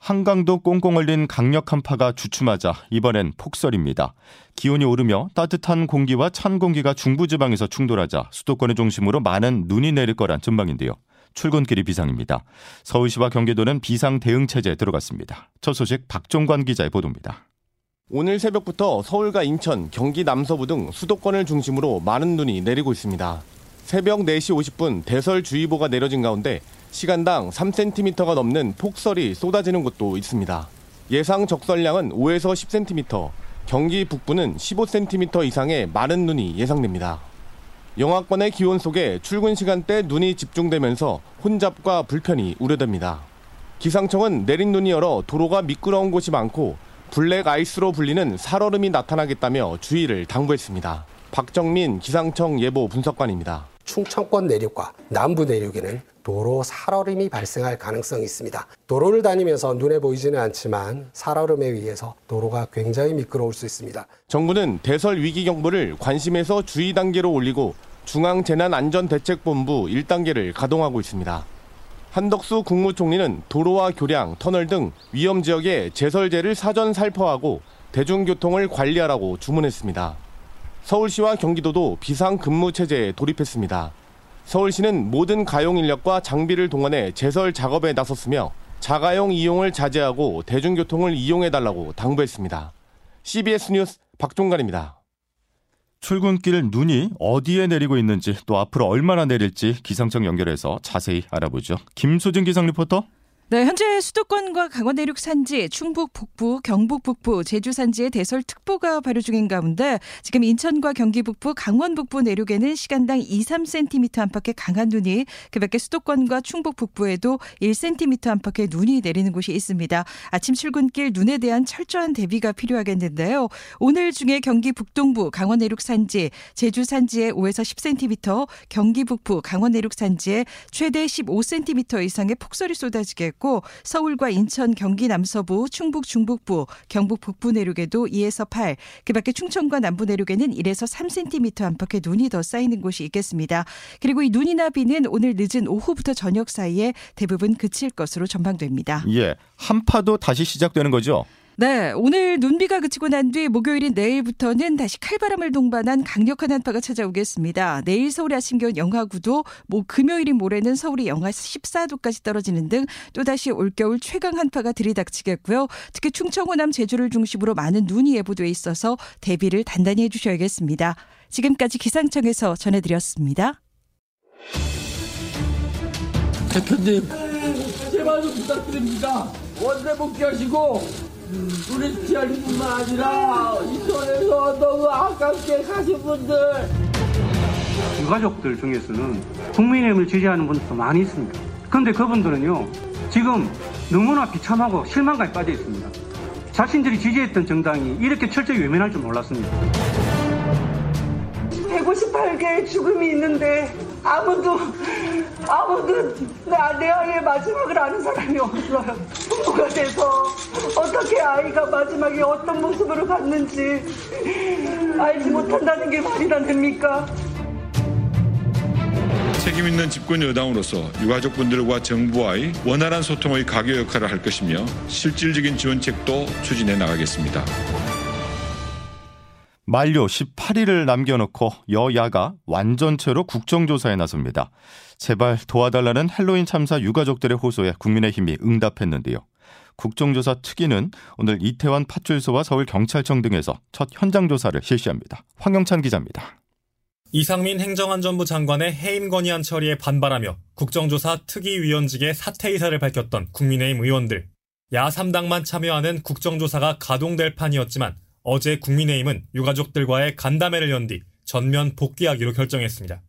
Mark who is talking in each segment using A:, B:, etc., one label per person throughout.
A: 한강도 꽁꽁 얼린 강력 한 파가 주춤하자 이번엔 폭설입니다. 기온이 오르며 따뜻한 공기와 찬 공기가 중부지방에서 충돌하자 수도권을 중심으로 많은 눈이 내릴 거란 전망인데요. 출근길이 비상입니다. 서울시와 경기도는 비상 대응 체제에 들어갔습니다. 첫 소식 박종관 기자의 보도입니다.
B: 오늘 새벽부터 서울과 인천, 경기 남서부 등 수도권을 중심으로 많은 눈이 내리고 있습니다. 새벽 4시 50분 대설주의보가 내려진 가운데 시간당 3cm가 넘는 폭설이 쏟아지는 곳도 있습니다. 예상 적설량은 5에서 10cm, 경기 북부는 15cm 이상의 마른 눈이 예상됩니다. 영하권의 기온 속에 출근 시간대 눈이 집중되면서 혼잡과 불편이 우려됩니다. 기상청은 내린 눈이 열어 도로가 미끄러운 곳이 많고 블랙 아이스로 불리는 살얼음이 나타나겠다며 주의를 당부했습니다. 박정민 기상청 예보 분석관입니다.
C: 충청권 내륙과 남부 내륙에는 도로 살얼음이 발생할 가능성이 있습니다. 도로를 다니면서 눈에 보이지는 않지만 살얼음에 의해서 도로가 굉장히 미끄러울 수 있습니다.
B: 정부는 대설 위기 경보를 관심에서 주의 단계로 올리고 중앙재난안전대책본부 1단계를 가동하고 있습니다. 한덕수 국무총리는 도로와 교량, 터널 등 위험 지역에 제설제를 사전 살포하고 대중교통을 관리하라고 주문했습니다. 서울시와 경기도도 비상근무 체제에 돌입했습니다. 서울시는 모든 가용 인력과 장비를 동원해 제설 작업에 나섰으며 자가용 이용을 자제하고 대중교통을 이용해달라고 당부했습니다. CBS 뉴스 박종관입니다.
A: 출근길 눈이 어디에 내리고 있는지 또 앞으로 얼마나 내릴지 기상청 연결해서 자세히 알아보죠. 김수진 기상 리포터.
D: 네, 현재 수도권과 강원 내륙 산지, 충북 북부, 경북 북부, 제주 산지에 대설 특보가 발효 중인 가운데 지금 인천과 경기 북부, 강원 북부 내륙에는 시간당 2, 3cm 안팎의 강한 눈이 그밖에 수도권과 충북 북부에도 1cm 안팎의 눈이 내리는 곳이 있습니다. 아침 출근길 눈에 대한 철저한 대비가 필요하겠는데요. 오늘 중에 경기 북동부, 강원 내륙 산지, 제주 산지에 5에서 10cm, 경기 북부, 강원 내륙 산지에 최대 15cm 이상의 폭설이 쏟아지겠고 있고 서울과 인천, 경기 남서부, 충북 중북부, 경북 북부 내륙에도 2에서 8, 그밖에 충청과 남부 내륙에는 1에서 3cm 안팎의 눈이 더 쌓이는 곳이 있겠습니다. 그리고 이 눈이나 비는 오늘 늦은 오후부터 저녁 사이에 대부분 그칠 것으로 전망됩니다.
A: 예, 한파도 다시 시작되는 거죠?
D: 네, 오늘 눈비가 그치고 난 뒤 목요일인 내일부터는 다시 칼바람을 동반한 강력한 한파가 찾아오겠습니다. 내일 서울 아침 기온 영하 9도, 뭐 금요일인 모레는 서울이 영하 14도까지 떨어지는 등 또다시 올겨울 최강 한파가 들이닥치겠고요. 특히 충청 호남 제주를 중심으로 많은 눈이 예보돼 있어서 대비를 단단히 해주셔야겠습니다. 지금까지 기상청에서 전해드렸습니다.
E: 대표님, 제발 좀 부탁드립니다. 원내 복귀하시고 우리 지아님뿐만 아니라 인천에서 너무 아깝게 가신 분들
F: 유가족들 중에서는 국민의힘을 지지하는 분들도 많이 있습니다. 그런데 그분들은요 지금 너무나 비참하고 실망감에 빠져 있습니다. 자신들이 지지했던 정당이 이렇게 철저히 외면할 줄 몰랐습니다.
G: 158개의 죽음이 있는데 아무도 아무도 내 아이의 마지막을 아는 사람이 없어요. 부모가 돼서 어떻게 아이가 마지막에 어떤 모습으로 갔는지 알지 못한다는 게 말이나 됩니까?
H: 책임 있는 집권 여당으로서 유가족분들과 정부와의 원활한 소통의 가교 역할을 할 것이며 실질적인 지원책도 추진해 나가겠습니다.
A: 만료 18일을 남겨놓고 여야가 완전체로 국정조사에 나섭니다. 제발 도와달라는 헬로윈 참사 유가족들의 호소에 국민의힘이 응답했는데요. 국정조사 특위는 오늘 이태원 파출소와 서울경찰청 등에서 첫 현장조사를 실시합니다. 황영찬 기자입니다.
I: 이상민 행정안전부 장관의 해임 건의안 처리에 반발하며 국정조사 특위위원직의 사퇴 의사를 밝혔던 국민의힘 의원들. 야 3당만 참여하는 국정조사가 가동될 판이었지만 어제 국민의힘은 유가족들과의 간담회를 연 뒤 전면 복귀하기로 결정했습니다.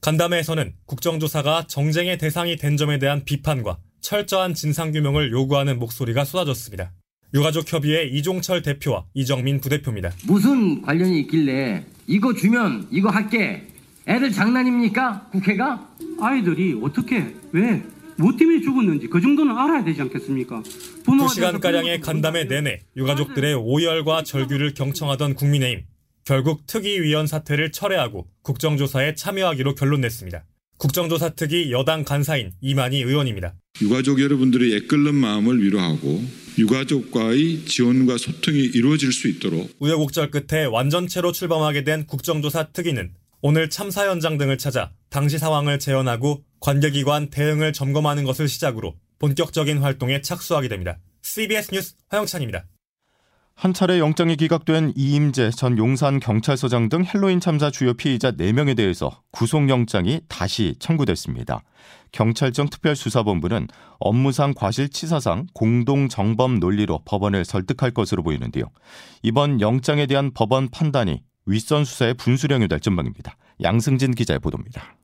I: 간담회에서는 국정조사가 정쟁의 대상이 된 점에 대한 비판과 철저한 진상규명을 요구하는 목소리가 쏟아졌습니다. 유가족협의회 이종철 대표와 이정민 부대표입니다.
J: 무슨 관련이 있길래 이거 주면 이거 할게
E: 애들 장난입니까? 국회가?
F: 아이들이 어떻게 왜? 뭐 때문에 죽었는지 그 정도는 알아야 되지 않겠습니까?
I: 두 시간가량의 간담회 내내 유가족들의 오열과 절규를 경청하던 국민의힘. 결국 특위위원 사태를 철회하고 국정조사에 참여하기로 결론냈습니다. 국정조사 특위 여당 간사인 이만희 의원입니다.
H: 유가족 여러분들의 애끓는 마음을 위로하고 유가족과의 지원과 소통이 이루어질 수 있도록
I: 우여곡절 끝에 완전체로 출범하게 된 국정조사 특위는 오늘 참사 현장 등을 찾아 당시 상황을 재현하고 관계기관 대응을 점검하는 것을 시작으로 본격적인 활동에 착수하게 됩니다. CBS 뉴스 화영찬입니다.
A: 한 차례 영장이 기각된 이임재 전 용산 경찰서장 등 헬로윈 참사 주요 피의자 4명에 대해서 구속영장이 다시 청구됐습니다. 경찰청 특별수사본부는 업무상 과실치사상 공동정범 논리로 법원을 설득할 것으로 보이는데요. 이번 영장에 대한 법원 판단이 윗선 수사의 분수령이 될 전망입니다. 양승진 기자의 보도입니다.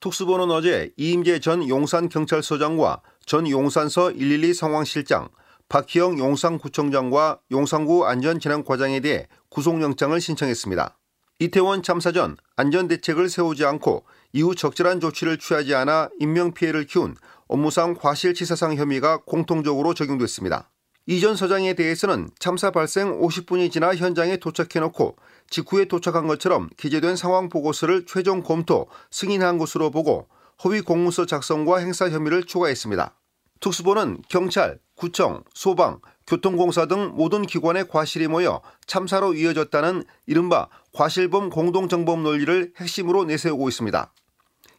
J: 특수본은 어제 이임재 전 용산경찰서장과 전 용산서 112 상황실장, 박희영 용산구청장과 용산구 안전진흥과장에 대해 구속영장을 신청했습니다. 이태원 참사 전 안전대책을 세우지 않고 이후 적절한 조치를 취하지 않아 인명피해를 키운 업무상 과실치사상 혐의가 공통적으로 적용됐습니다. 이전 서장에 대해서는 참사 발생 50분이 지나 현장에 도착해놓고 직후에 도착한 것처럼 기재된 상황 보고서를 최종 검토, 승인한 것으로 보고 허위 공문서 작성과 행사 혐의를 추가했습니다. 특수본은 경찰, 구청, 소방, 교통공사 등 모든 기관의 과실이 모여 참사로 이어졌다는 이른바 과실범 공동정범 논리를 핵심으로 내세우고 있습니다.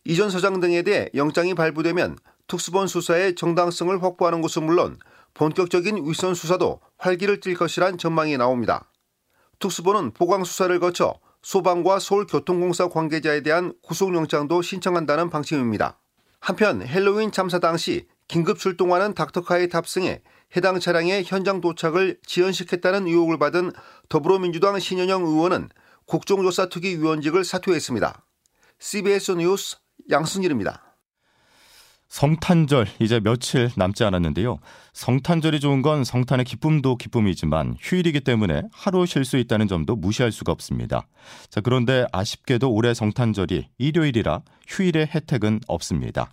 J: 이전 서장 등에 대해 영장이 발부되면 특수본 수사의 정당성을 확보하는 것은 물론 본격적인 윗선 수사도 활기를 띨 것이란 전망이 나옵니다. 특수본은 보강 수사를 거쳐 소방과 서울교통공사 관계자에 대한 구속영장도 신청한다는 방침입니다. 한편 헬로윈 참사 당시 긴급 출동하는 닥터카에 탑승해 해당 차량의 현장 도착을 지연시켰다는 의혹을 받은 더불어민주당 신현영 의원은 국정조사 특위위원직을 사퇴했습니다. CBS 뉴스 양승일입니다.
A: 성탄절 이제 며칠 남지 않았는데요. 성탄절이 좋은 건 성탄의 기쁨도 기쁨이지만 휴일이기 때문에 하루 쉴 수 있다는 점도 무시할 수가 없습니다. 자, 그런데 아쉽게도 올해 성탄절이 일요일이라 휴일의 혜택은 없습니다.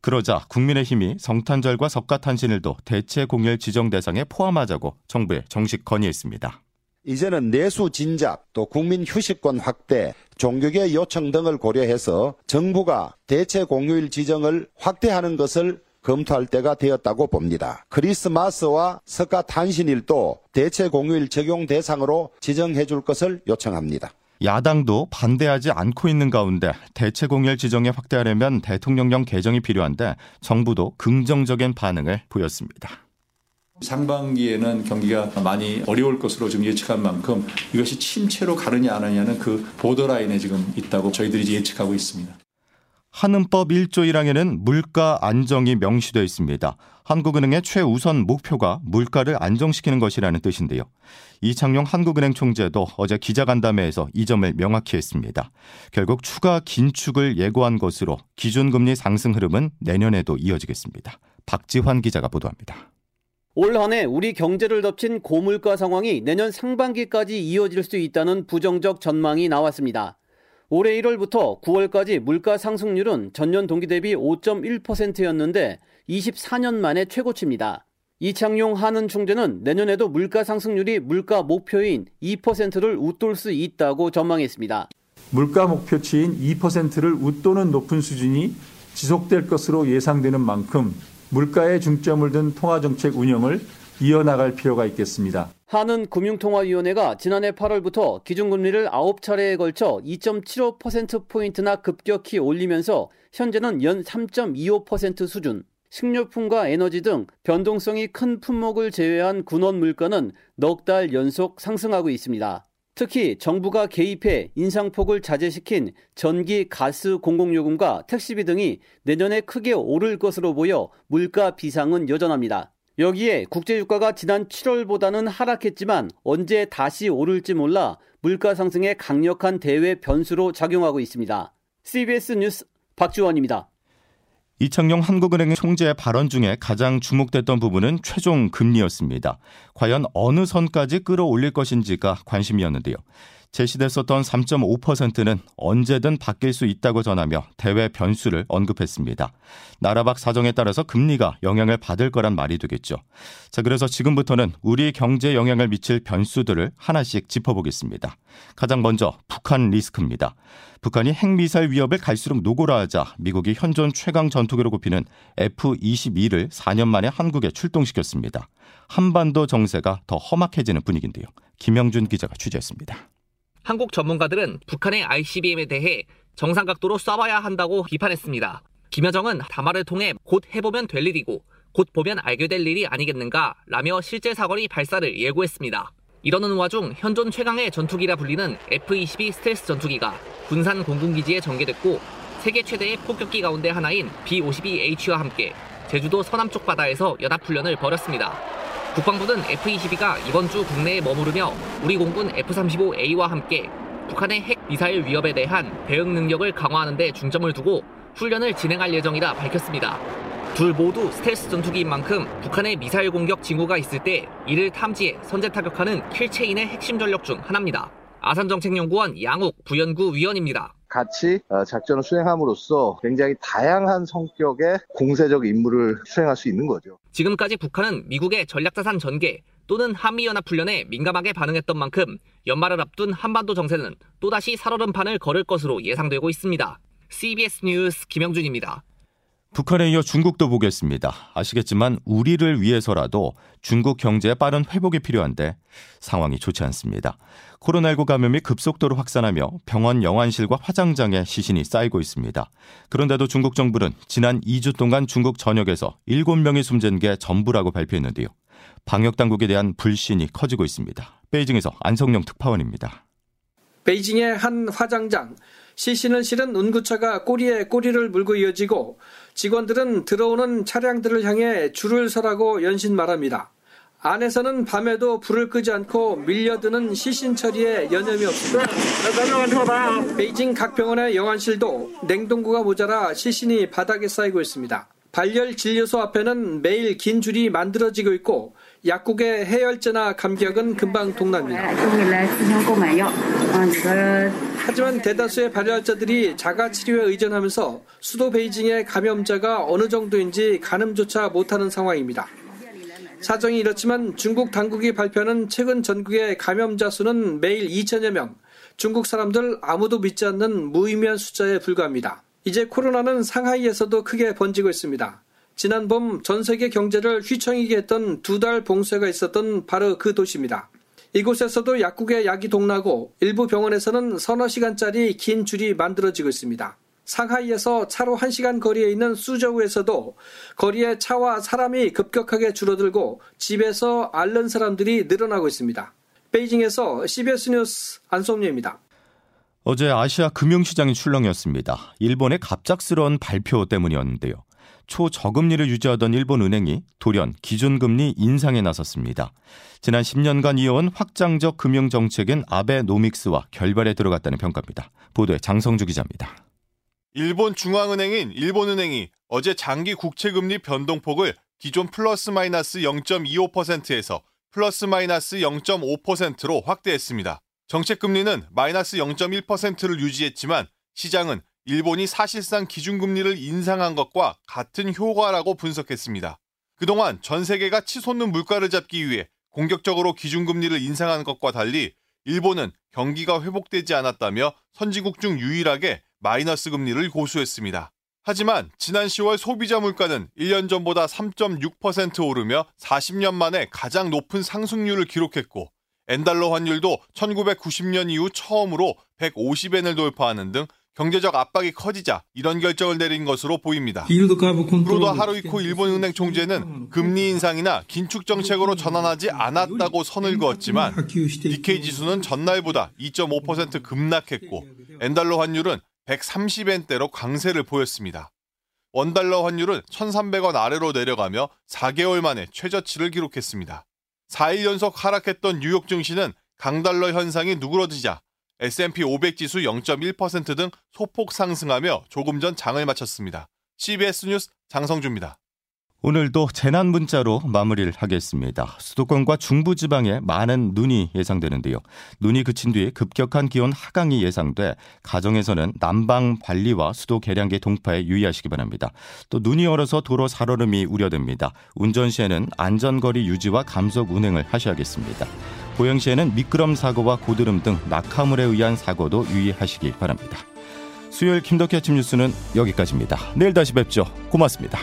A: 그러자 국민의힘이 성탄절과 석가탄신일도 대체 공휴일 지정 대상에 포함하자고 정부에 정식 건의했습니다.
K: 이제는 내수 진작 또 국민 휴식권 확대, 종교계 요청 등을 고려해서 정부가 대체 공휴일 지정을 확대하는 것을 검토할 때가 되었다고 봅니다. 크리스마스와 석가 탄신일도 대체 공휴일 적용 대상으로 지정해 줄 것을 요청합니다.
A: 야당도 반대하지 않고 있는 가운데 대체 공휴일 지정에 확대하려면 대통령령 개정이 필요한데 정부도 긍정적인 반응을 보였습니다.
L: 상반기에는 경기가 많이 어려울 것으로 지금 예측한 만큼 이것이 침체로 가느냐 안 하냐는 그 보더라인에 지금 있다고 저희들이 예측하고 있습니다.
A: 한은법 1조 1항에는 물가 안정이 명시되어 있습니다. 한국은행의 최우선 목표가 물가를 안정시키는 것이라는 뜻인데요. 이창용 한국은행 총재도 어제 기자간담회에서 이 점을 명확히 했습니다. 결국 추가 긴축을 예고한 것으로 기준금리 상승 흐름은 내년에도 이어지겠습니다. 박지환 기자가 보도합니다.
M: 올 한해 우리 경제를 덮친 고물가 상황이 내년 상반기까지 이어질 수 있다는 부정적 전망이 나왔습니다. 올해 1월부터 9월까지 물가 상승률은 전년 동기 대비 5.1%였는데 24년 만에 최고치입니다. 이창용 한은 총재는 내년에도 물가 상승률이 물가 목표인 2%를 웃돌 수 있다고 전망했습니다.
N: 물가 목표치인 2%를 웃도는 높은 수준이 지속될 것으로 예상되는 만큼 물가에 중점을 둔 통화정책 운영을 이어나갈 필요가 있겠습니다.
M: 한은 금융통화위원회가 지난해 8월부터 기준금리를 9차례에 걸쳐 2.75%포인트나 급격히 올리면서 현재는 연 3.25% 수준, 식료품과 에너지 등 변동성이 큰 품목을 제외한 군원 물가는 넉 달 연속 상승하고 있습니다. 특히 정부가 개입해 인상폭을 자제시킨 전기, 가스, 공공요금과 택시비 등이 내년에 크게 오를 것으로 보여 물가 비상은 여전합니다. 여기에 국제유가가 지난 7월보다는 하락했지만 언제 다시 오를지 몰라 물가 상승에 강력한 대외 변수로 작용하고 있습니다. CBS 뉴스 박지원입니다.
A: 이창용 한국은행 총재의 발언 중에 가장 주목됐던 부분은 최종 금리였습니다. 과연 어느 선까지 끌어올릴 것인지가 관심이었는데요. 제시됐었던 3.5%는 언제든 바뀔 수 있다고 전하며 대외 변수를 언급했습니다. 나라 밖 사정에 따라서 금리가 영향을 받을 거란 말이 되겠죠. 자, 그래서 지금부터는 우리 경제에 영향을 미칠 변수들을 하나씩 짚어보겠습니다. 가장 먼저 북한 리스크입니다. 북한이 핵미사일 위협을 갈수록 노골화하자 미국이 현존 최강 전투기로 꼽히는 F-22를 4년 만에 한국에 출동시켰습니다. 한반도 정세가 더 험악해지는 분위기인데요. 김영준 기자가 취재했습니다.
O: 한국 전문가들은 북한의 ICBM에 대해 정상 각도로 쏴봐야 한다고 비판했습니다. 김여정은 담화를 통해 곧 해보면 될 일이고 곧 보면 알게 될 일이 아니겠는가 라며 실제 사거리 발사를 예고했습니다. 이러는 와중 현존 최강의 전투기라 불리는 F-22 스텔스 전투기가 군산 공군기지에 전개됐고 세계 최대의 폭격기 가운데 하나인 B-52H와 함께 제주도 서남쪽 바다에서 연합훈련을 벌였습니다. 국방부는 F-22가 이번 주 국내에 머무르며 우리 공군 F-35A와 함께 북한의 핵 미사일 위협에 대한 대응 능력을 강화하는 데 중점을 두고 훈련을 진행할 예정이라 밝혔습니다. 둘 모두 스텔스 전투기인 만큼 북한의 미사일 공격 징후가 있을 때 이를 탐지해 선제 타격하는 킬체인의 핵심 전력 중 하나입니다. 아산정책연구원 양욱 부연구 위원입니다.
P: 같이 어, 작전을 수행함으로써 굉장히 다양한 성격의 공세적 임무를 수행할 수 있는 거죠.
O: 지금까지 북한은 미국의 전략자산 전개 또는 한미연합훈련에 민감하게 반응했던 만큼 연말을 앞둔 한반도 정세는 또다시 살얼음판을 걸을 것으로 예상되고 있습니다. CBS 뉴스 김영준입니다.
A: 북한에 이어 중국도 보겠습니다. 아시겠지만 우리를 위해서라도 중국 경제의 빠른 회복이 필요한데 상황이 좋지 않습니다. 코로나19 감염이 급속도로 확산하며 병원 영안실과 화장장에 시신이 쌓이고 있습니다. 그런데도 중국 정부는 지난 2주 동안 중국 전역에서 7명이 숨진 게 전부라고 발표했는데요. 방역 당국에 대한 불신이 커지고 있습니다. 베이징에서 안성용 특파원입니다.
Q: 베이징의 한 화장장 시신을 실은 운구차가 꼬리에 꼬리를 물고 이어지고 직원들은 들어오는 차량들을 향해 줄을 서라고 연신 말합니다. 안에서는 밤에도 불을 끄지 않고 밀려드는 시신 처리에 여념이 없습니다. 베이징 각 병원의 영안실도 냉동고가 모자라 시신이 바닥에 쌓이고 있습니다. 발열 진료소 앞에는 매일 긴 줄이 만들어지고 있고 약국의 해열제나 감기약은 금방 동납니다. 하지만 대다수의 발열자들이 자가 치료에 의존하면서 수도 베이징의 감염자가 어느 정도인지 가늠조차 못하는 상황입니다. 사정이 이렇지만 중국 당국이 발표하는 최근 전국의 감염자 수는 매일 2천여 명, 중국 사람들 아무도 믿지 않는 무의미한 숫자에 불과합니다. 이제 코로나는 상하이에서도 크게 번지고 있습니다. 지난 봄 전 세계 경제를 휘청이게 했던 두 달 봉쇄가 있었던 바로 그 도시입니다. 이곳에서도 약국에 약이 동나고 일부 병원에서는 서너 시간짜리 긴 줄이 만들어지고 있습니다. 상하이에서 차로 1시간 거리에 있는 수저우에서도 거리에 차와 사람이 급격하게 줄어들고 집에서 앓는 사람들이 늘어나고 있습니다. 베이징에서 CBS 뉴스 안성료입니다.
A: 어제 아시아 금융시장이 출렁이었습니다. 일본의 갑작스러운 발표 때문이었는데요. 초저금리를 유지하던 일본 은행이 돌연 기준금리 인상에 나섰습니다. 지난 10년간 이어온 확장적 금융정책인 아베노믹스와 결별에 들어갔다는 평가입니다. 보도에 장성주 기자입니다.
R: 일본 중앙은행인 일본은행이 어제 장기 국채금리 변동폭을 기존 플러스 마이너스 0.25%에서 플러스 마이너스 0.5%로 확대했습니다. 정책금리는 마이너스 0.1%를 유지했지만 시장은 일본이 사실상 기준금리를 인상한 것과 같은 효과라고 분석했습니다. 그동안 전 세계가 치솟는 물가를 잡기 위해 공격적으로 기준금리를 인상한 것과 달리 일본은 경기가 회복되지 않았다며 선진국 중 유일하게 마이너스 금리를 고수했습니다. 하지만 지난 10월 소비자 물가는 1년 전보다 3.6% 오르며 40년 만에 가장 높은 상승률을 기록했고 엔달러 환율도 1990년 이후 처음으로 150엔을 돌파하는 등 경제적 압박이 커지자 이런 결정을 내린 것으로 보입니다. 프로도 하루이코 일본은행 총재는 금리 인상이나 긴축 정책으로 전환하지 않았다고 선을 그었지만 니케이 지수는 전날보다 2.5% 급락했고 엔달러 환율은 130엔대로 강세를 보였습니다. 원달러 환율은 1,300원 아래로 내려가며 4개월 만에 최저치를 기록했습니다. 4일 연속 하락했던 뉴욕 증시는 강달러 현상이 누그러지자 S&P 500 지수 0.1%등 소폭 상승하며 조금 전 장을 마쳤습니다. CBS 뉴스 장성주입니다.
A: 오늘도 재난 문자로 마무리를 하겠습니다. 수도권과 중부 지방에 많은 눈이 예상되는데요. 눈이 그친 뒤 급격한 기온 하강이 예상돼 가정에서는 난방 관리와 수도 계량기 동파에 유의하시기 바랍니다. 또 눈이 얼어서 도로 살얼음이 우려됩니다. 운전 시에는 안전거리 유지와 감속 운행을 하셔야겠습니다. 보행 시에는 미끄럼 사고와 고드름 등 낙하물에 의한 사고도 유의하시기 바랍니다. 수요일 김덕희 아침 뉴스는 여기까지입니다. 내일 다시 뵙죠. 고맙습니다.